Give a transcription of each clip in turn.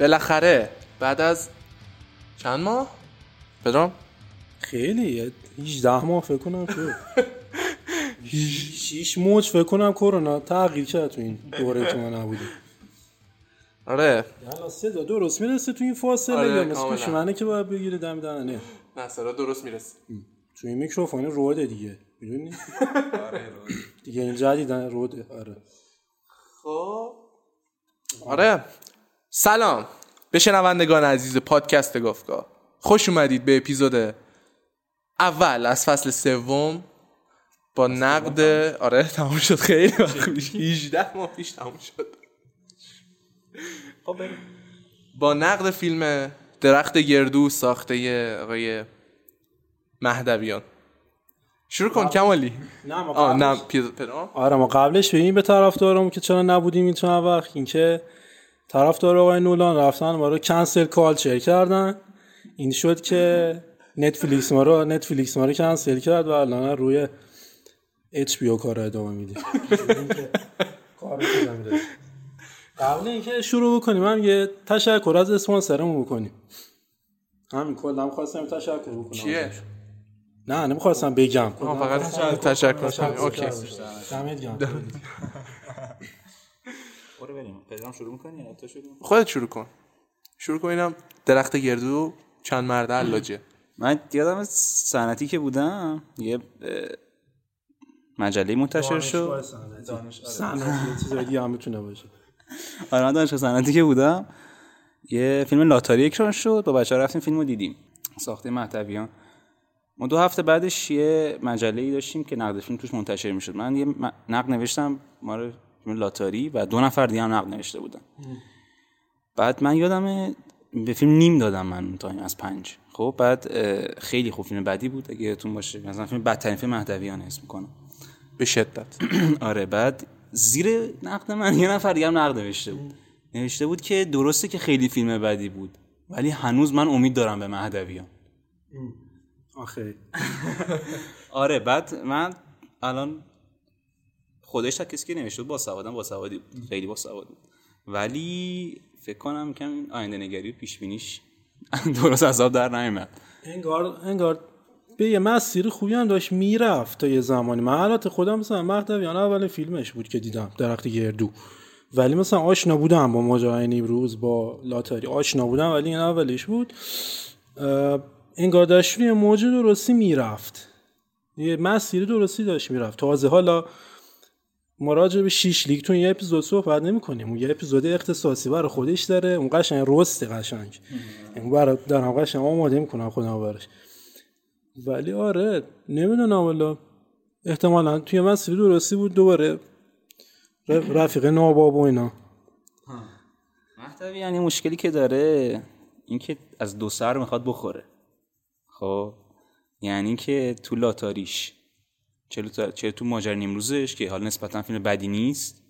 بالاخره بعد از چند ماه؟ پدرام؟ خیلی 18 ماه فکر کنم شد 6 موج فکر کنم کرونا تغییر کرد تو این دوره که ما نبودیم. آره. یالا صدا درست می‌رسه تو این فاصله آره، یا مثل. پیشمنه که باید بگیره دم دهنه نه. صدا درست می‌رسه. تو این میکروفون روده دیگه می‌دونی؟ دیگه این جدیدن روده آره. خب. آره. سلام. به شنوندگان عزیز پادکست گفتگاه خوش اومدید به اپیزود اول از فصل سوم. با نقد آره تموم شد. خیلی وقت پیش. 18 ماه پیش تموم شد. خب با نقد فیلم درخت گردو ساخته آقای مهدویان. شروع کن کمالی. نه ما قبلش- آره ما قبلش بگیم به طرفدارمون که چرا نبودیم این چند وقت. اینکه طرفدار آقای نولان رفتن ما رو cancel culture کردن. این شد که نتفلیکس ما رو نتفلیکس ما رو کنسل کرد و الان روی HBO کار ادامه میده. قبل اینکه شروع بکنیم هم یه تشکر از اسپانسرمون بکنیم. همین کلا خواستم تشکر بکنم. چیه؟ نه نمی‌خواستم بگم. فقط تشکر اوکی. دمت گرم. برو بریم. پدرام شروع می‌کنی؟ یا تو شروع می‌کنی؟ خودت شروع کن. شروع کن اینم درخت گردو چند مرده علاجه. من یادم صنعتی که بودم یه مجله منتشر شد. صنعتی. چیزای دیگه هم می‌تونه باشه. آره من دانشگاه صنعتی که بودم یه فیلم لاتاری اکران شد. با بچه رفتیم فیلم رو دیدیم. ساخته مهدویان ما دو هفته بعدش یه مجله ای داشتیم که نقد فیلم توش منتشر می‌شد. من یه نقد نوشتم ما رو لاتاری و دو نفر دیگه هم نقد نوشته بودن. بعد من یادم به فیلم نیم دادم من تایم از پنج. خب بعد خیلی خوب فیلم بدی بود اگه یادتون باشه. مثلا فیلم بدترین فیلم مهدویان اسم می‌کنم. به شدت. آره بعد زیر نقد من یه نفر دیگه هم نقد نوشته بود. نوشته بود که درسته که خیلی فیلم بدی بود ولی هنوز من امید دارم به مهدویان. آخه. آره بعد من الان خودش تا کسی که بود با سوادم با سوادی بود خیلی با سواد بود. ولی فکر کنم کم آینده نگری و پیش بینیش درست عذاب در نیومد. انگار انگار به یه مسیر خوبی هم داشت می‌رفت تا یه زمانی. من البته خودم مثلا مهدویان اول فیلمش بود که دیدم درخت گردو. ولی مثلا آشنا بودم با ماجرای نیمروز با لاتاری. آشنا بودم ولی این اولش بود. انگار داشت روی موج درستی می‌رفت. یه مسیر درستی داشت می‌رفت. تازه حالا ما راجع به شیش لیگ تو یه اپیزود صحبت نمی کنیم اون یه اپیزود اختصاصی برای خودش داره. اون قشنگ رست قشنگ. اون برای دارم قشنگ آماده می‌کنم خودم براش. ولی آره نمی‌دونم والا. احتمالا توی مسیر درستی بود دوباره رفیق ناباب و اینا. مهدوی یعنی مشکلی که داره اینکه از دو سر می‌خواد بخوره. خب؟ یعنی که تو لاتاریش چه, تو ماجر نیمروزش که حال نسبتا فیلم بدی نیست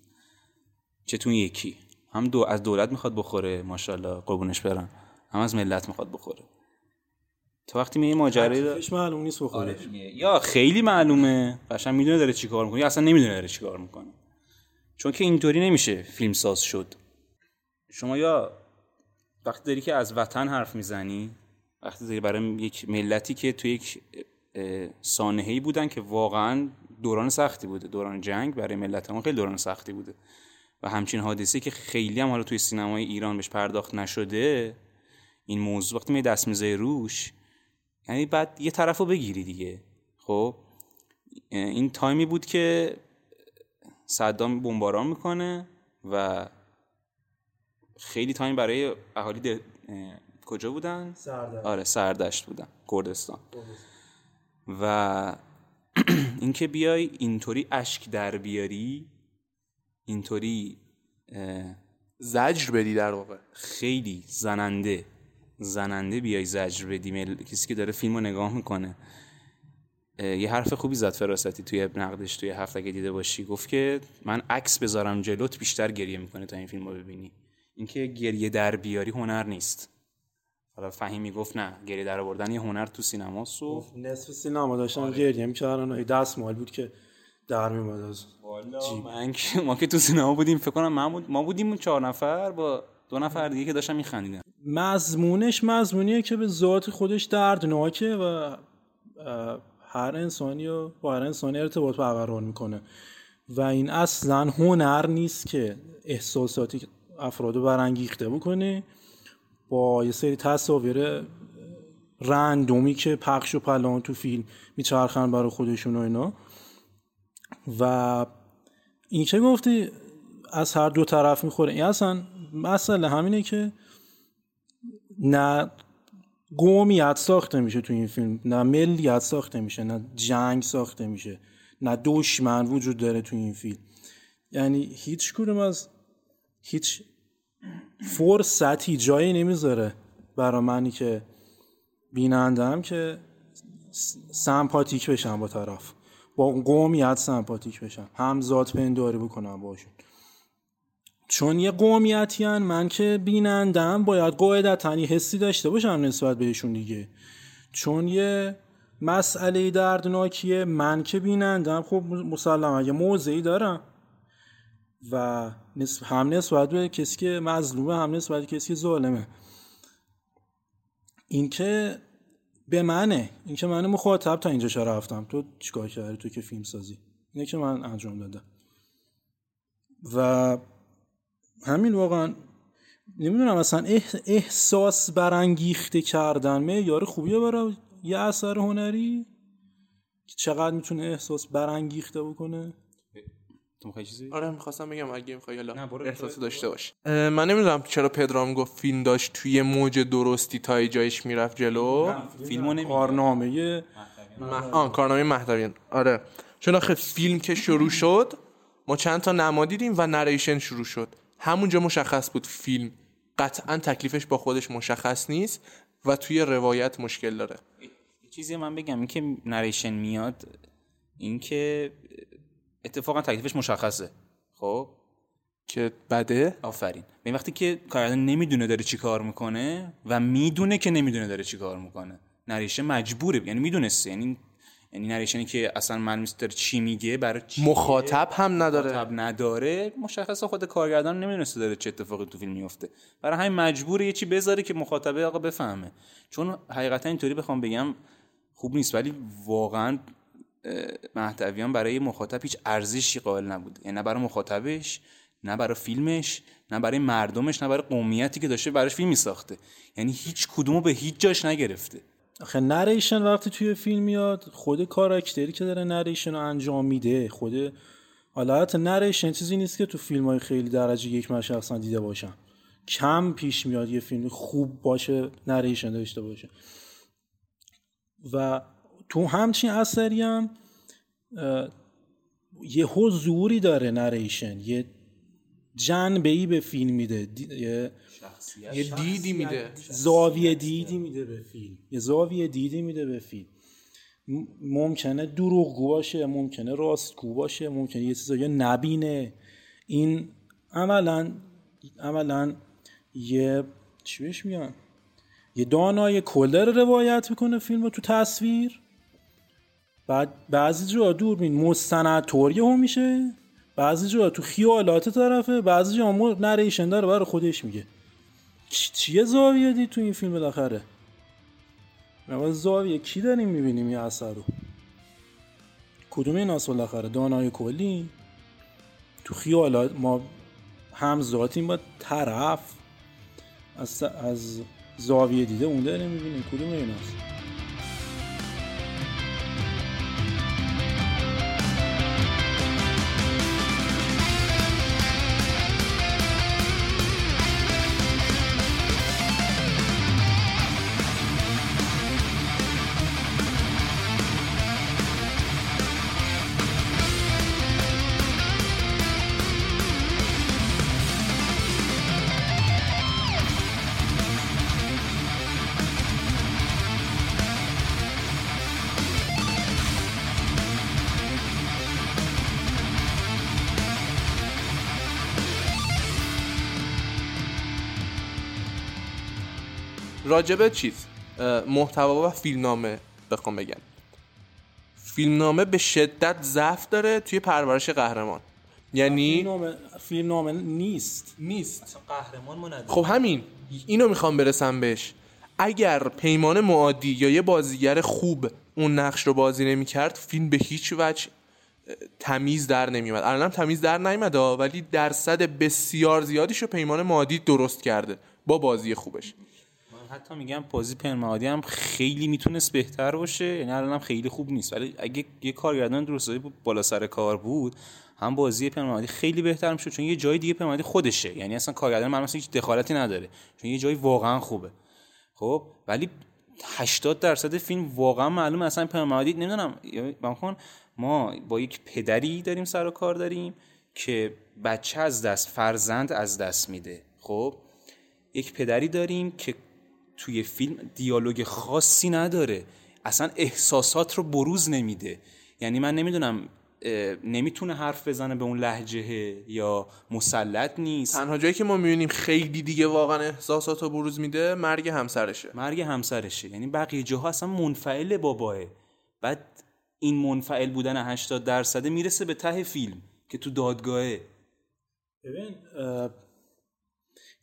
چه تو یکی. هم دو از دولت می‌خواد بخوره ماشاءالله قربونش برم. هم از ملت می‌خواد بخوره. تا وقتی می رو- هیچ معلوم نیست بخوره. یا خیلی معلومه قشنگ می‌دونه داره چیکار می‌کنه یا اصلا نمی‌دونه داره چیکار می‌کنه. چون که اینطوری نمیشه فیلم ساز شد. شما یا وقتی داری که از وطن حرف می‌زنی وقتی داری برای یک ملتی که تو یک سانحه‌ای بودن که واقعا دوران سختی بوده دوران جنگ برای ملت ما خیلی دوران سختی بوده و همچین حادثه که خیلی هم حالا توی سینمای ایران بهش پرداخت نشده این موضوع وقتی می دست میزه روش یعنی بعد یه طرف رو بگیری دیگه خب این time ی بود که صدام بمباران می‌کنه و خیلی time برای اهالی. کجا بودن؟ سردشت. آره سردشت بودن کردستان و اینکه بیای اینطوری اشک در بیاری اینطوری زجر بدی در واقع. خیلی زننده زننده بیای زجر بدی. مل... کسی که داره فیلم رو نگاه می‌کنه. یه حرف خوبی زد فراستی توی نقدش توی هفته اگه دیده باشی. گفت که من عکس بذارم جلوت بیشتر گریه می‌کنه تا این فیلم رو ببینی. اینکه گریه در بیاری هنر نیست. حالا فهیمی گفت نه گریه در آوردن یه هنر تو سینماست و نصف سینما داشتن گریه می‌کردن و دست مال بود که در میومد از من که ما که تو سینما بودیم فکر کنم من بود ما بودیم اون چهار نفر با دو نفر دیگه که داشتن میخندیدن. مضمونش مضمونیه که به ذات خودش دردناکه و هر انسانی و با هر انسانی ارتباط برقرار می‌کنه. و این اصلا هنر نیست که احساساتی که افراد رو برانگیخته بکنه. با یه سری تصاویر رندومی که پخش و پلان تو فیلم میچرخن برای خودشون و اینا. و این که گفتی؟ از هر دو طرف می‌خوره. این اصلا مسئله همینه که نه قومیت ساخته میشه تو این فیلم نه ملیت ساخته میشه نه جنگ ساخته میشه نه دشمن وجود داره تو این فیلم. یعنی هیچ کدوم از هیچ فرصتی جایی نمی‌ذاره برای منی که بینندم که سمپاتیک بشم با طرف. با قومیت سمپاتیک بشم. همزاد پنداری بکنم باشون. چون یه قومیتی هن من که بینندم باید قاعدتا یه حسی داشته باشم نسبت بهشون دیگه. چون یه مسئله دردناکیه من که بینندم خب مسلما یه موضعی دارم. و هم نسبت به کسی که مظلومه هم نسبت به کسی که ظالمه. این که به منه. این که من مخاطب تا اینجا چرا رفتم تو چیکار کردی؟ تو که فیلم سازی. اینه که من انجام دادم. و همین واقعا نمی‌دونم اصلا اح- احساس برانگیخته کردن معیار خوبیه برای یه اثر هنری؟ که چقدر می‌تونه احساس برانگیخته بکنه؟ تو می‌خوای چیزی؟ آره می‌خواستم بگم اگه می‌خوای حالا. احساسی داشته باش. من نمی‌دونم چرا پدرام گفت فیلم داشت توی موج درستی تا جایش می‌رفت جلو. فیلمو نمیگه کارنامه. آن کارنامه مهدویان آره. چون آخه فیلم که شروع شد ما چند تا نما دیدیم و نریشن شروع شد. همونجا مشخص بود فیلم قطعا تکلیفش با خودش مشخص نیست و توی روایت مشکل داره. یه چیزی من بگم این که نریشن میاد این که اتفاقا تکلیفش مشخصه. خب؟ که بده؟ آفرین. به این وقتی که کارگردان نمی‌دونه داره چی کار می‌کنه و می‌دونه که نمی‌دونه داره چی کار می‌کنه نریشن مجبوره. یعنی می‌دونسته. یعنی یعنی نریشنی که اصلا من داره چی میگه برای چی؟ مخاطب هم نداره. مخاطب نداره. مشخصه خود کارگردان نمی‌دونسته داره چه اتفاقی تو فیلم میفته برای همین مجبوره یه چی بذاره که مخاطبه آقا بفهمه. چون حقیقتا اینطوری بخوام بگم خوب نیست. ولی واقعا مهدویان برای مخاطب هیچ ارزشی قائل نبود. یعنی نه برای مخاطبش نه برای فیلمش نه برای مردمش نه برای قومیتی که داشته براش فیلم ساخته. یعنی هیچ کدومو به هیچ جاش نگرفته. آخه نریشن وقتی توی فیلم میاد خود کاراکتری که داره نریشن رو انجام میده خود حالا حتی نریشن چیزی نیست که تو فیلم های خیلی درجه یک من شخصا دیده باشم. کم پیش میاد یه فیلم خوب باشه نریشن داشته باشه. و تو همچین اثری هم یه حضوری داره نریشن. یه جنبه ای به فیلم میده. یه یه دیدی میده. زاویه دیدی میده به فیلم. یه زاویه دیدی میده به فیلم. ممکنه دروغگو باشه ممکنه راستگو باشه ممکنه یه چیزایی نبینه. این عملا عملا یه چی بهش میگن؟ یه دانای کل رو روایت می‌کنه فیلم رو تو تصویر. بعد بعضی جا دوربین مستند طوری هم میشه. بعضی جا تو خیالات طرفه بعضی جا هم نریشن داره برای خودش میگه. چیه زاویه دید تو این فیلم بالاخره؟ ما زاویه کی داریم می‌بینیم یه اثر رو؟ کدوم این اصل بالاخره؟ دانای کلی؟ تو خیالات ما هم ذاتیم با طرف از, از زاویه دیده اون داریم می‌بینیم. کدوم این راجبه چیز محتوا و فیلمنامه بخوام بگم. فیلمنامه به شدت ضعف داره توی پرورش قهرمان. یعنی فیلم فیلم نامه نیست. نیست قهرمان ما نداره خب همین اینو می‌خوام برسم بهش. اگر پیمان معادی یا یه بازیگر خوب اون نقش رو بازی نمی‌کرد فیلم به هیچ وجه تمیز در نمیومد الان هم تمیز در نیومد ها، ولی درصد بسیار زیادیشو پیمان معادی درست کرده با بازی خوبش. حتی میگم بازی پنمادی هم خیلی می‌تونست بهتر باشه یعنی الان هم خیلی خوب نیست. ولی اگه یه کارگردان بود بالا سر کار بود هم بازی پنمادی خیلی بهتر می‌شد. چون یه جای دیگه پنمادی خودشه. یعنی اصلا کارگردان من هیچ دخالتی نداره. چون یه جایی واقعا خوبه. خب؟ ولی 80 درصد فیلم واقعا معلومه. اصلا پنمادی نمی‌دونم من ما با یک پدری داریم سر و کار داریم که بچه از دست فرزند از دست میده. خب؟ یک پدری داریم که توی فیلم دیالوگ خاصی نداره. اصلا احساسات رو بروز نمیده. یعنی من نمی‌دونم نمی‌تونه حرف بزنه به اون لحجه یا مسلط نیست. تنها جایی که ما می‌بینیم خیلی دیگه واقعا احساسات رو بروز میده مرگ همسرشه. مرگ همسرشه. یعنی بقیه جاها اصلا منفعل باباه. بعد این منفعل بودن 80 درصده می‌رسه به ته فیلم که تو دادگاهه. ببین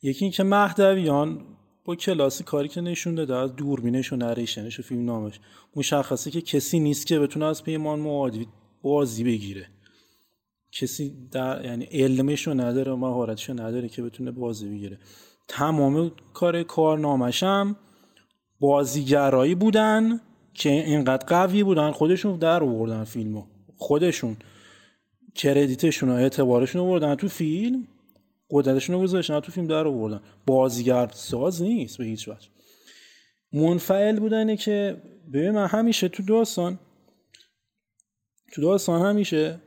یکی اینکه مهدویان با کلاسی کاری که نشون داده از دوربینش و نریشنش و فیلم نامش. مشخصه که کسی نیست که بتونه از پیمان معادی بازی بگیره. کسی در یعنی علمش رو نداره و مهارتش نداره که بتونه بازی بگیره. تمام کار کارنامش هم بازیگرایی بودن که اینقدر قوی بودن خودشون در آوردن فیلمو. خودشون کردیتشون و اعتبارشون رو بردن تو فیلم. قدرتشون رو گذاشتن تو فیلم در آوردن. بازیگر ساز نیست به هیچ وجه. منفعل بودنه که ببین من همیشه تو داستان تو داستان همیشه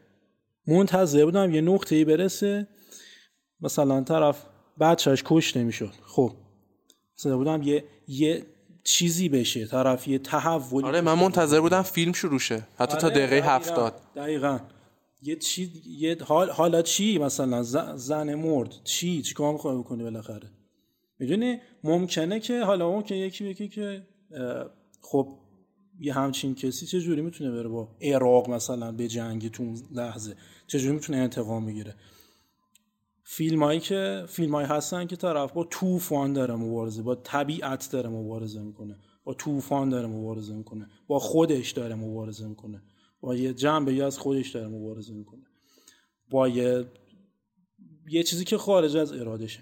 منتظر بودم یه نقطه‌ای برسه مثلا طرف بچهش کشته می‌شد. خب. مثلا بودم یه یه چیزی بشه طرف یه تحولی آره من منتظر بودم فیلم شروع شه. حتی تا آره، دقیقه دقیقاً. هفتاد. دقیقا. یه چی یه حال حالا چی مثلا؟ زن مرد. چی؟ چی کار می‌خوای بکنی بالاخره؟ می‌دونی؟ ممکنه که حالا ممکنه یکی بگه که خب یه همچین کسی چه جوری می‌تونه بره با عراق مثلا به جنگ تو اون لحظه؟ چه جوری می‌تونه انتقام بگیره؟ فیلم هایی که فیلم هایی هستن که طرف با طوفان داره مبارزه با طبیعت داره مبارزه می‌کنه. با طوفان داره مبارزه می‌کنه. با خودش داره مبارزه می‌کنه. با یه جنبه از خودش داره مبارزه می‌کنه. با یه یه چیزی که خارج از ارادشه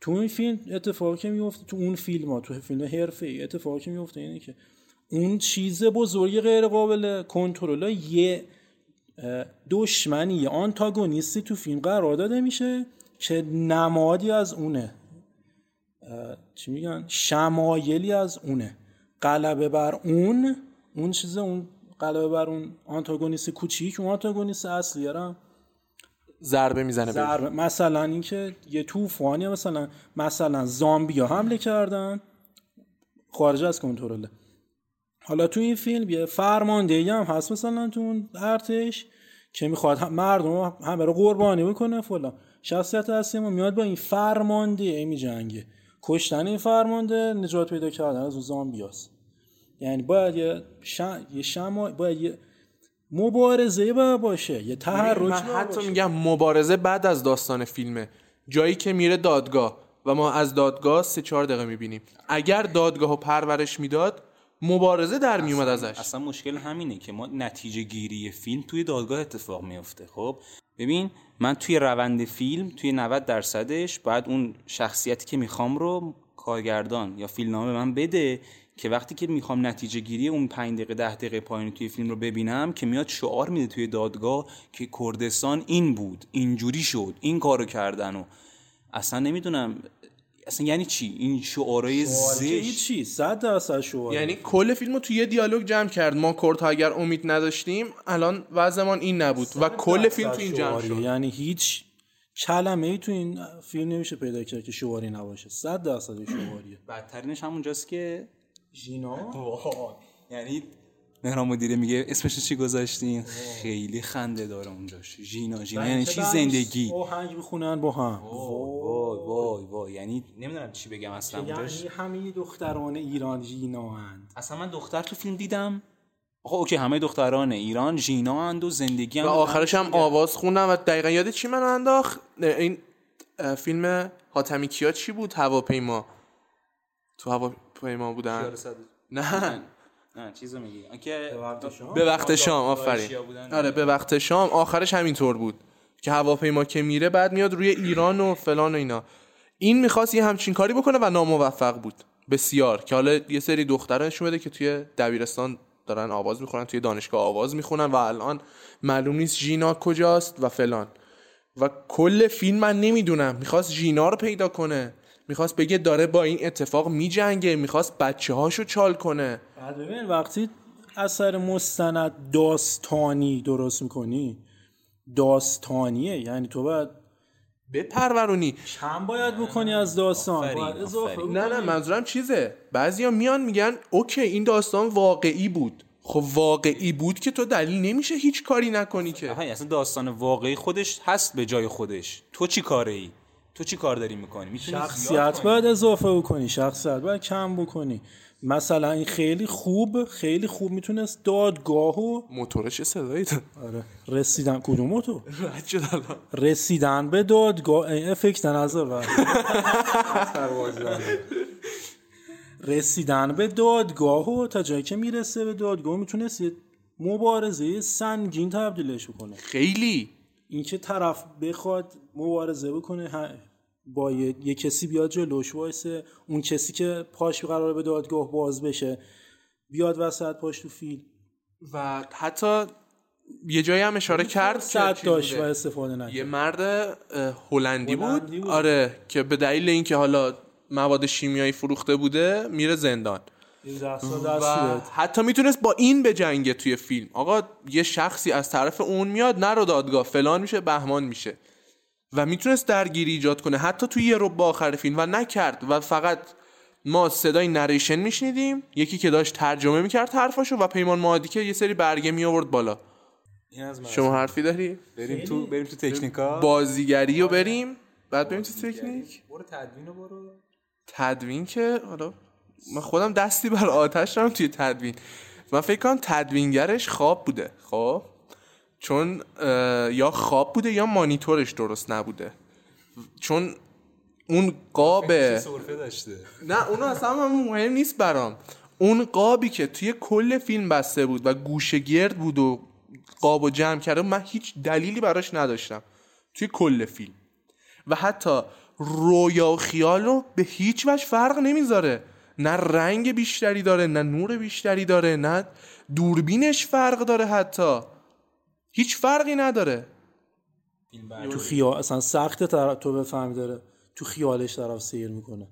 تو این فیلم اتفاقی که میفته تو اون فیلم ها تو فیلم حرفه ای اتفاقی که میفته اینه که اون چیز بزرگی غیر قابل کنترل یه دشمنی یه آنتاگونیستی تو فیلم قرار داده میشه که نمادی از اونه. چی میگن؟ شمایلی از اونه. غلبه بر اون اون چیز اون غلبه بر اون آنتاگونیست کوچیک اون آنتاگونیست اصلی هم ضربه می‌زنه. ضربه. مثلا اینکه یه طوفانی مثلا مثلا زامبیا حمله کردن. خارج از کنترله. حالا تو این فیلم یه فرماندهی هم هست مثلا تو اون ارتش که می‌خواد مردم همه رو قربانی بکنه فلان. شخصیت اصلی ما میاد با این فرمانده می جنگه کشتن این فرمانده نجات پیدا کردن از اون زامبیاست. یعنی باید یه, ش... یه شما باید یه مبارزه باید باشه یه تحرک من حتی باشه. میگم مبارزه بعد از داستان فیلمه. جایی که میره دادگاه و ما از دادگاه سه چهار دقیقه می‌بینیم. اگر دادگاه و پرورش می‌داد مبارزه در میومد ازش. اصلا مشکل همینه که ما نتیجه گیری فیلم توی دادگاه اتفاق میفته خب؟ ببین من توی روند فیلم توی 90 درصدش باید اون شخصیتی که می‌خوام رو کارگردان یا فیلمنامه به من بده که وقتی که می‌خوام نتیجه گیری اون 5 دقیقه 10 دقیقه پایینی توی فیلم رو ببینم که میاد شعار میده توی دادگاه که کردستان این بود اینجوری شد این کارو کردن و اصلا نمی‌دونم اصلا یعنی چی؟ این شعارهای زشت. زشت چی؟ صد درصد شو یعنی کل فیلم رو توی یه دیالوگ جمع کرد. ما کردها اگر امید نداشتیم الان وضعمان این نبود و کل فیلم تو این جمع شد. یعنی هیچ کلمه ای تو این فیلم نمیشه پیدا کرد که شواری نباشه. صد درصد شواریه بدترینش همونجاست که ژینا؟ یعنی مهران مدیره میگه اسمش چی گذاشتین؟ خیلی خنده داره اونجاش. ژینا ژینا یعنی چی زندگی؟ آهنگ بخونن با هم. وای وای وای یعنی نمی‌دونم چی بگم اصلا. اونجاش یعنی همه دختران ایران ژینا هند اصلا من دختر تو فیلم دیدم. آقا اوکی همه دختران ایران ژینا اند و زندگی و آخرش هم آواز خوندم و دقیقا یاد چی منو انداخت؟ این فیلم حاتمی کیا چی بود؟ هواپیما. تو هواپیما بودن؟ نه. نه چیزو میگی. آنکه به وقت شام؟ آفرین. آره به وقت شام آخرش همینطور بود که هواپیما که میره بعد میاد روی ایران و فلان و اینا. این می‌خواست یه همچین کاری بکنه و ناموفق بود. بسیار. که حالا یه سری دختران نشون بده که توی دبیرستان دارن آواز می‌خونن توی دانشگاه آواز می‌خونن و الان معلوم نیست ژینا کجاست و فلان. و کل فیلم من نمی‌دونم. می‌خواست ژینا رو پیدا کنه. می‌خواست بگه داره با این اتفاق میجنگه می‌خواست بچه هاشو چال کنه. بعد ببین وقتی اثر مستند داستانی درست می‌کنی داستانیه. یعنی تو باید بپرورونی. کم باید بکنی از داستان؟ آفرین، باید اضافه آفرین. نه نه منظورم چیزه. بعضیا میان میگن اوکی این داستان واقعی بود. خب واقعی بود که تو دلیل نمیشه هیچ کاری نکنی که. اصلا داستان واقعی خودش هست به جای خودش. تو چی کاره ای تو چی کار داری می‌کنی؟ می‌تونی شخصیت باید اضافه بکنی شخصیت باید کم بکنی. مثلا این خیلی خوب خیلی خوب می‌تونست دادگاه و موتورش صدایی داد. آره. رسیدن. کدوم الان. رسیدن به دادگاه. این افکت نظر رسیدن به دادگاه و تا جایی که می‌رسه به دادگاه می‌تونست یه مبارزه سنگین تبدیلش کنه خیلی. اینکه طرف بخواد مبارزه بکنه با یه, یه کسی بیاد جلوش وایسه. اون کسی که پاش قراره به دادگاه باز بشه بیاد وسط پاش تو فیل و حتی یه جایی هم اشاره کرد که داشت و. استفاده یه نکرد مرد اه، هلندی بود. بود. آره که به دلیل اینکه حالا مواد شیمیایی فروخته بوده میره زندان. این و حتی می‌تونست با این به جنگه توی فیلم. آقا یه شخصی از طرف اون میاد نرو دادگاه فلان میشه بهمان میشه. و می‌تونست درگیری ایجاد کنه. حتی توی یه رب آخر فیلم و نکرد. و فقط ما صدای نریشن میشنیدیم. یکی که داشت ترجمه می‌کرد حرفاشو و پیمان مادی که یه سری برگه می آورد بالا از. شما حرفی داری؟ بریم تو بریم تو تکنیکا. بازیگری رو بریم. بعد بریم تو تکنیک. برو تدوین رو برو. تدوین که حالا من خودم دستی بر آتش دارم توی تدوین. من فکر کنم تدوینگرش خواب بوده. خب؟ چون یا خواب بوده یا مانیتورش درست نبوده. چون اون قاب داشته؟ نه اونو اصلا من مهم نیست برام. اون قابی که توی کل فیلم بسته بود و گوشه گرد بود و قاب و جمع کرده من هیچ دلیلی براش نداشتم. توی کل فیلم. و حتی رویا و خیال رو به هیچ وجه فرق نمی‌ذاره. نه رنگ بیشتری داره نه نور بیشتری داره نه دوربینش فرق داره حتی. هیچ فرقی نداره. تو خیال اصلا سخت طرف تو بفهمی داره تو خیالش طرف سیر می‌کنه.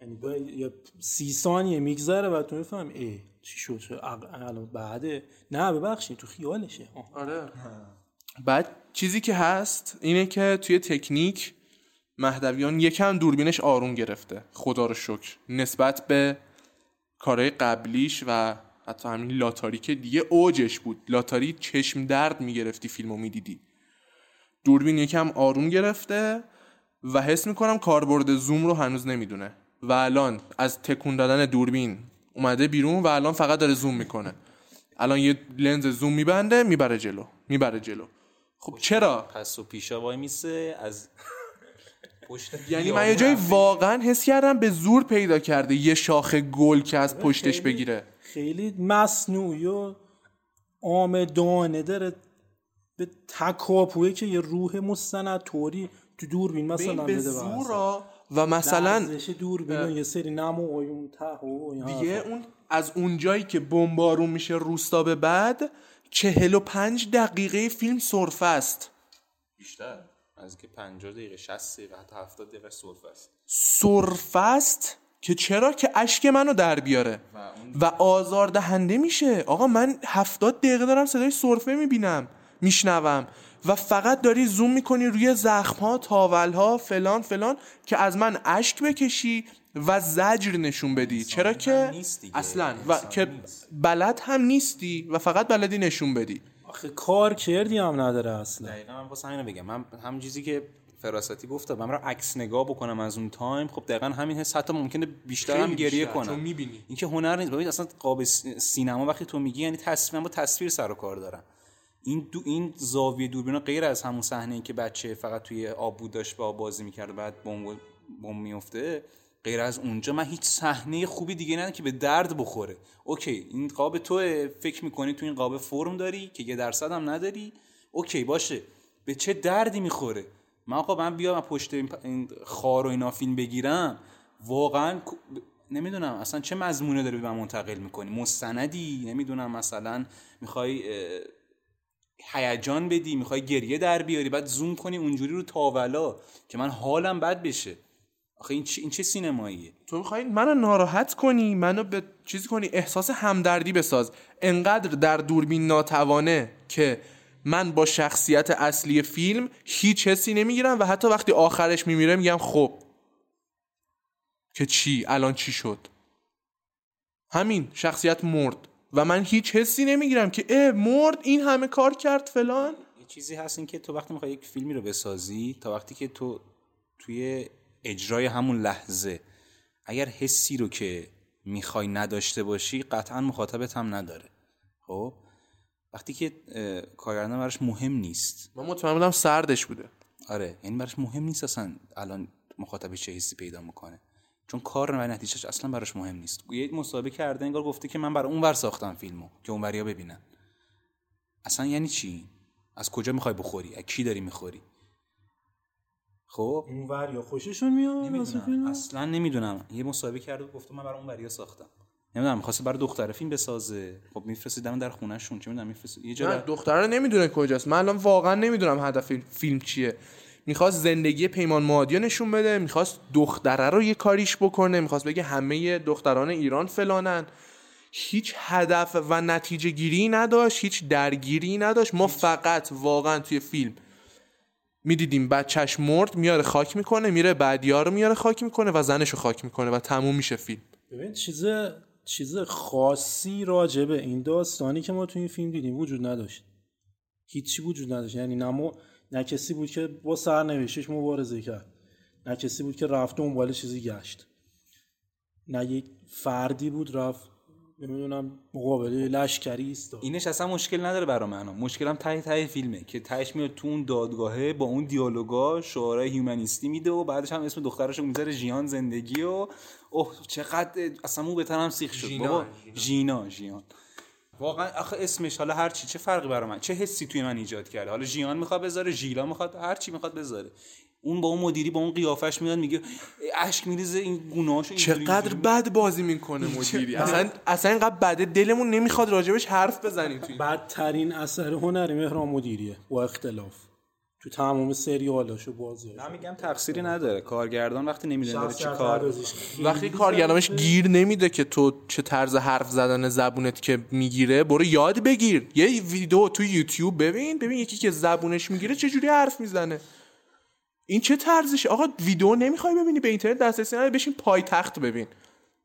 یعنی با یه سی ثانیه میگذره و تو می‌فهمی ای چی شد؟ الان بعده؟ نه ببخشید تو خیالشه. آه. آره بعد چیزی که هست اینه که توی تکنیک مهدویان یکم دوربینش آروم گرفته. خدا رو شکر. نسبت به کارهای قبلیش و حتی همین لاتاری که دیگه اوجش بود. لاتاری چشم درد می‌گرفتی فیلمو می‌دیدی. دوربین یکم آروم گرفته و حس می‌کنم کاربرد زوم رو هنوز نمی‌دونه. و الان از تکون دادن دوربین اومده بیرون و الان فقط داره زوم می‌کنه. الان یه لنز زوم میبنده می‌بره جلو. می‌بره جلو. خب چرا؟ پس و پیشا وای میسه از پشت یعنی من یه جایی واقعا حس کردم به زور پیدا کرده یه شاخه گل که از پشتش خیلی- بگیره. خیلی مصنوعی و آمدانه داره به تکاپوه که یه روح مستند طوری تو دوربین مثلا به زور و مثلا دوربین یه سری نم و آیون ته و این دیگه. اون از اونجایی که بمبارون میشه روستا به بعد چهل و پنج دقیقه فیلم سرفه است. بیشتر. از که 50 دقیقه 60 دقیقه حتی 70 دقیقه سرفه است. سرفه است؟ که چرا که اشک منو در بیاره؟ و آزار دهنده میشه. آقا من هفتاد دقیقه دارم صدای سرفه می‌بینم میشنوم. و فقط داری زوم می‌کنی روی زخم ها تاول ها فلان فلان که از من اشک بکشی و زجر نشون بدی. چرا که. اصلا. و که. بلد هم نیستی و فقط بلدی نشون بدی. آخه کار کردی هم نداره اصلا. دقیقا من واسه همینو بگم. من همون چیزی که فراستی گفتم من را عکس نگاه بکنم از اون تایم. خب دقیقا همین حس. حتی ممکنه بیشتر هم گریه بیشتر، چون کنم می‌بینی. این که هنر نیست. ببین اصلا قاب سینما وقتی تو میگی یعنی تصویر با تصویر سر و کار دارم. این دو این زاویه دوربینا غیر از همون صحنه ای که بچه فقط توی آب بود داشت با آب بازی می‌کرد و بعد بمب بمب میفته غیر از اونجا من هیچ صحنه خوبی دیگه ندارم که به درد بخوره. OK این قاب تو فکر می‌کنی تو این قاب فرم داری که یه درصد هم نداری؟ اوکی باشه. به چه دردی می‌خوره؟ من آقا من بیام پشت این, خار و اینا فیلم بگیرم. واقعا نمی‌دونم اصلا چه مضمونه داره به من منتقل می‌کنی؟ مستندی؟ نمی‌دونم مثلا می‌خوای هیجان بدی؟ می‌خوای گریه در بیاری؟ بعد زوم کنی اونجوری رو تاولا که من حالم بد بشه. آخه این چه, این چه سینماییه؟ تو می‌خوای منو ناراحت کنی منو به چیزی کنی احساس همدردی بساز. انقدر در دوربین ناتوانه که من با شخصیت اصلی فیلم هیچ حسی نمی‌گیرم و حتی وقتی آخرش میمیره میگم خب. که چی؟ الان چی شد؟ همین شخصیت مرد. و من هیچ حسی نمی‌گیرم که اه مرد این همه کار کرد فلان. یه چیزی هست این که تو وقتی می‌خوای یک فیلمی رو بسازی تا وقتی که تو توی اجرای همون لحظه. اگر حسی رو که می‌خوای نداشته باشی قطعا مخاطبت هم نداره. خب؟ وقتی که کارگردان براش مهم نیست. من مطمئن بودم سردش بوده. آره یعنی براش مهم نیست اصلا الان مخاطبش چه حسی پیدا می‌کنه. چون کار و نتیجهش اصلا براش مهم نیست. یه مصاحبه کرده انگار گفته که من برای اون ور ساختم فیلمو که اون وریا ببینن. اصلا یعنی چی؟ از کجا می‌خوای بخوری؟ از کی داری می‌خوری؟ خب؟ اون ور یا خوششون میاد فیلم اصلا نمی‌دونم. یه مصاحبه کرده و گفته من برای اون وریا ساختم. نمی‌دونم می‌خواسته برای دختر فیلم بسازه. خب میفرستیدم در خونهشون چه می‌دونم میفرست یه جا در- دختره نمی‌دونه کجاست. من الان واقعا نمی‌دونم هدف فیلم چیه. می‌خواست زندگی پیمان مادی رو نشون بده می‌خواست دختره رو یه کاریش بکنه می‌خواست بگه همه دختران ایران فلانن. هیچ هدف و نتیجه گیری نداشت هیچ درگیری نداشت. ما فقط واقعا توی فیلم می‌دیدیم بچهش مرد میاره خاک می‌کنه میره بعدیا رو میاره خاک می‌کنه و زنش رو خاک می‌کنه و تموم میشه فیلم. ببین چیز چیز خاصی راجع به این داستانی که ما تو این فیلم دیدیم وجود نداشت. هیچی وجود نداشت. یعنی نه, ما- نه کسی بود که با سرنوشتش مبارزه کرد. نه کسی بود که رفت دنبال چیزی گشت. نه یک فردی بود رفت نمی‌دونم مقابله لشکری ایستاد. اینش اصلا مشکل نداره برا من. مشکلم ته ته فیلمه که تهش میاد تو اون دادگاهه با اون دیالوگا شعارهای هیومنیستی میده و بعدش هم اسم دخترش رو می‌ذاره ژیان زندگی و اوه چقدر اصلا مو تنم سیخ شد. ژینا، بابا ژینا ژیان. واقعا آخه اسمش حالا هر چی چه فرقی برا من؟ چه حسی توی من ایجاد کرده؟ حالا ژیان می‌خواد بذاره ژیلا می‌خواد هر چی می‌خواد بذاره. اون با اون مدیری با اون قیافش میاد میگه اشک میریزه این اینجوری- چقدر بد بازی می‌کنه مدیری. اصلا اصلا اینقدر بده دلمون نمی‌خواد راجبش حرف بزنیم توی بدترین اثر هنری مهران مدیریه با اختلاف. تو تمام سریالاشو بازی من میگم تقصیری نداره. کارگردان وقتی نمی‌دونه داره چی کار وقتی کارگردانش گیر نمیده که تو چه طرز حرف زدن زبونت که می‌گیره برو یاد بگیر. یه ویدیو تو یوتیوب ببین ببین یکی که زبونش می‌گیره چه جوری حرف می‌زنه. این چه طرزش؟ آقا ویدیو نمی‌خوای ببینی به اینترنت دسترسی نداری بشین پایتخت ببین.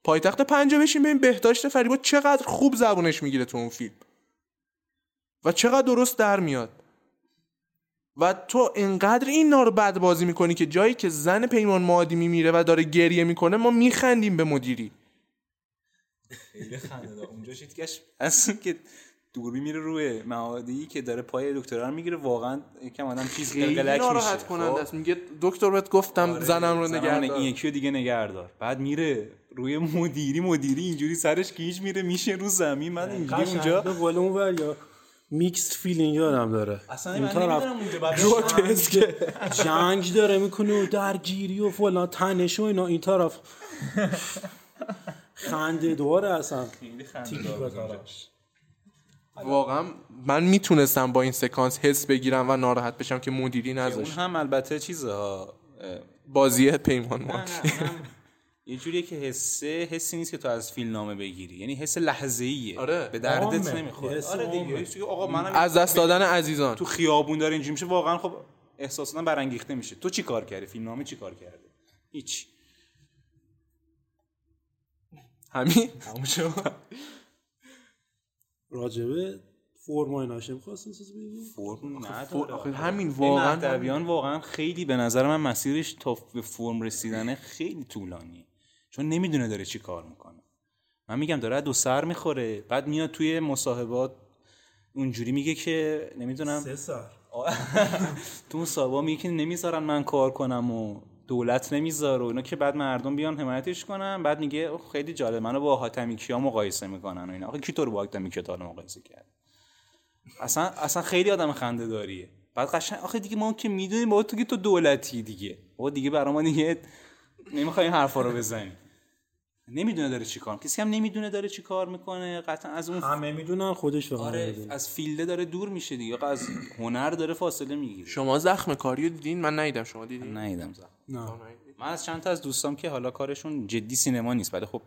پایتخت پنجه بشین ببین بهداشت فریبا چقدر خوب زبونش می‌گیره تو اون فیلم. و چقدر درست در میاد. و تو انقدر این رو بد بازی می‌کنی که جایی که زن پیمان مادی میمیره و داره گریه می‌کنه ما میخندیم به مدیری. خیلی خنده دار. اونجا شیتگش اصلا که دوربین میره روی معادی که داره پای دکترا رو می‌گیره. واقعا یکم آدم چیز خیلی قلقلک ناراحت میشه کننده خب؟ است. میگه دکتر بهت گفتم آره، زنم رو زنم نگه این. یکی رو دیگه نگه دار بعد میره روی مدیری مدیری اینجوری سرش گیج میره میشه رو زمین. من اینجوری اونجا اونجا به قول اون ور یا mixed feeling آدم داره. اصلا من طرف نمی‌دونم اونجا بعد گروتسکه جنگ داره می‌کنه و درگیری و فلان تنش و اینا. این طرف خنده داره اصلا. به طرف. واقعا من می‌تونستم با این سکانس حس بگیرم و ناراحت بشم که مدیری اون نذاشت. هم البته چیزه ها اه، بازی پیمان اونم یه جوریه که حسه حسی نیست که تو از فیلم نامه بگیری. یعنی حس لحظه ایه آره. به دردت. نمی‌خوره. آره دیگه آقا منم از دست دادن عزیزان. تو خیابون داره اینجوری میشه واقعا خب احساسا برانگیخته میشه. تو چی کار کردی؟ فیلم نامه چی کار کرده؟ هیچ. همین؟ راجبه فرمای ناشم خواستین چیز بگی فرم نداره. همین واقعا مهدویان واقعا خیلی به نظر من مسیرش تا به فرم رسیدنه خیلی طولانیه. چون نمی‌دونه داره چی کار می‌کنه. من میگم داره دو سر می‌خوره. بعد میاد توی مصاحبات اونجوری میگه که نمی‌دونم سه سر. تو مصاحبه میگه که نمی‌ذارن من کار کنم و دولت نمی‌ذاره و اینا که بعد مردم بیان حمایتش کنن بعد میگه خیلی جالب. منو با حاتمی کیا مقایسه می‌کنن و اینا. آخه کی تو رو با حاتمی کیا مقایسه کرد؟ اصلا اصلا خیلی آدم خنده داریه بعد قشنگ آخه دیگه ما که می‌دونیم با تو که تو دولتی دیگه. بابا دیگه برای ما دیگه نمی‌خوای این حرفا رو بزنی نمی‌دونه داره چی کار کسی هم نمی‌دونه داره چی کار می‌کنه قطعا از اون همه می‌دونن خودش آره. از فیلده داره دور میشه دیگه از هنر داره فاصله می‌گیره. شما زخم کاری رو دیدین؟ من ندیدم شما دیدین؟ نیدم زن نه. من از چند تا از دوستام که حالا کارشون جدی سینما نیست ولی خب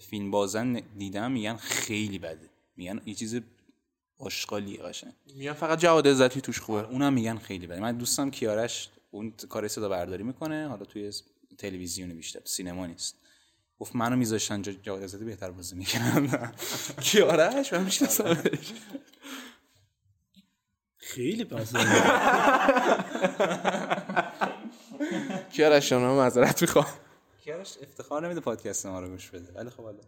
فیلم بازن دیدم میگن خیلی بده. میگن یه چیز آشغالیه قشنگ. میگن فقط جواد عزتی توش خوبه. اونم میگن خیلی بده. من دوستم کیارش اون کار صدا برداری می‌کنه حالا توی تلویزیون بیشتر سینما نیست. گفت منو میذاشتن جا جواد عزتی بهتر بازی می‌کنم کیارش من میشناسمش. خیلی پس کیارش من معذرت می‌خوام. کیارش افتخار نمیده پادکست ما رو گوش بده. ولی خب حالا.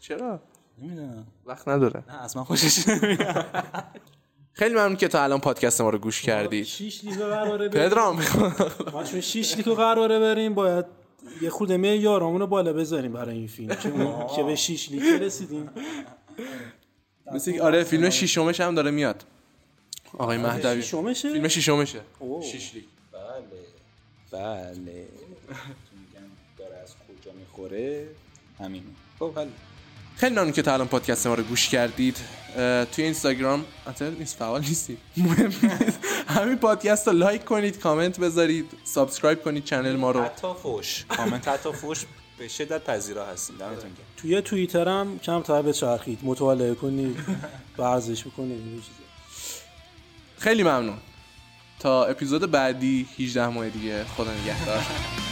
چرا؟ نمی‌دونم. وقت نداره. نه از من خوشش نمیاد. خیلی ممنون که تا الان پادکست ما رو گوش کردید. 6 لیگ قراره بریم. پدرام می‌خوام ما چون 6 لیگ قراره بریم. باید یه خود معیارمون رو بالا بذاریم برای این فیلم. که اون- که به 6 لیگ رسیدیم. مثل آره فیلم شیشمش هم داره میاد. آقای مهدوی. شمشه فیلم شیشمشه شیش لیگ بله بله. میگم داره از کجا می‌خوره؟ همین خب خیلی ممنون که تا الان پادکست ما رو گوش کردید. توی اینستاگرام البته نیست فعال نیستید مهم نیست. همین پادکست رو like کنید کامنت بذارید subscribe کنید channel ما رو. حتی فوش. کامنت. حتی فوش به شدت پذیرا هستیم. دمتون گرم توی توییترم کم تا بچرخید. مطالعه کنید ورزش بکنید این چیزا. خیلی ممنون. تا اپیزود بعدی 18 ماه دیگه خدا نگهدار.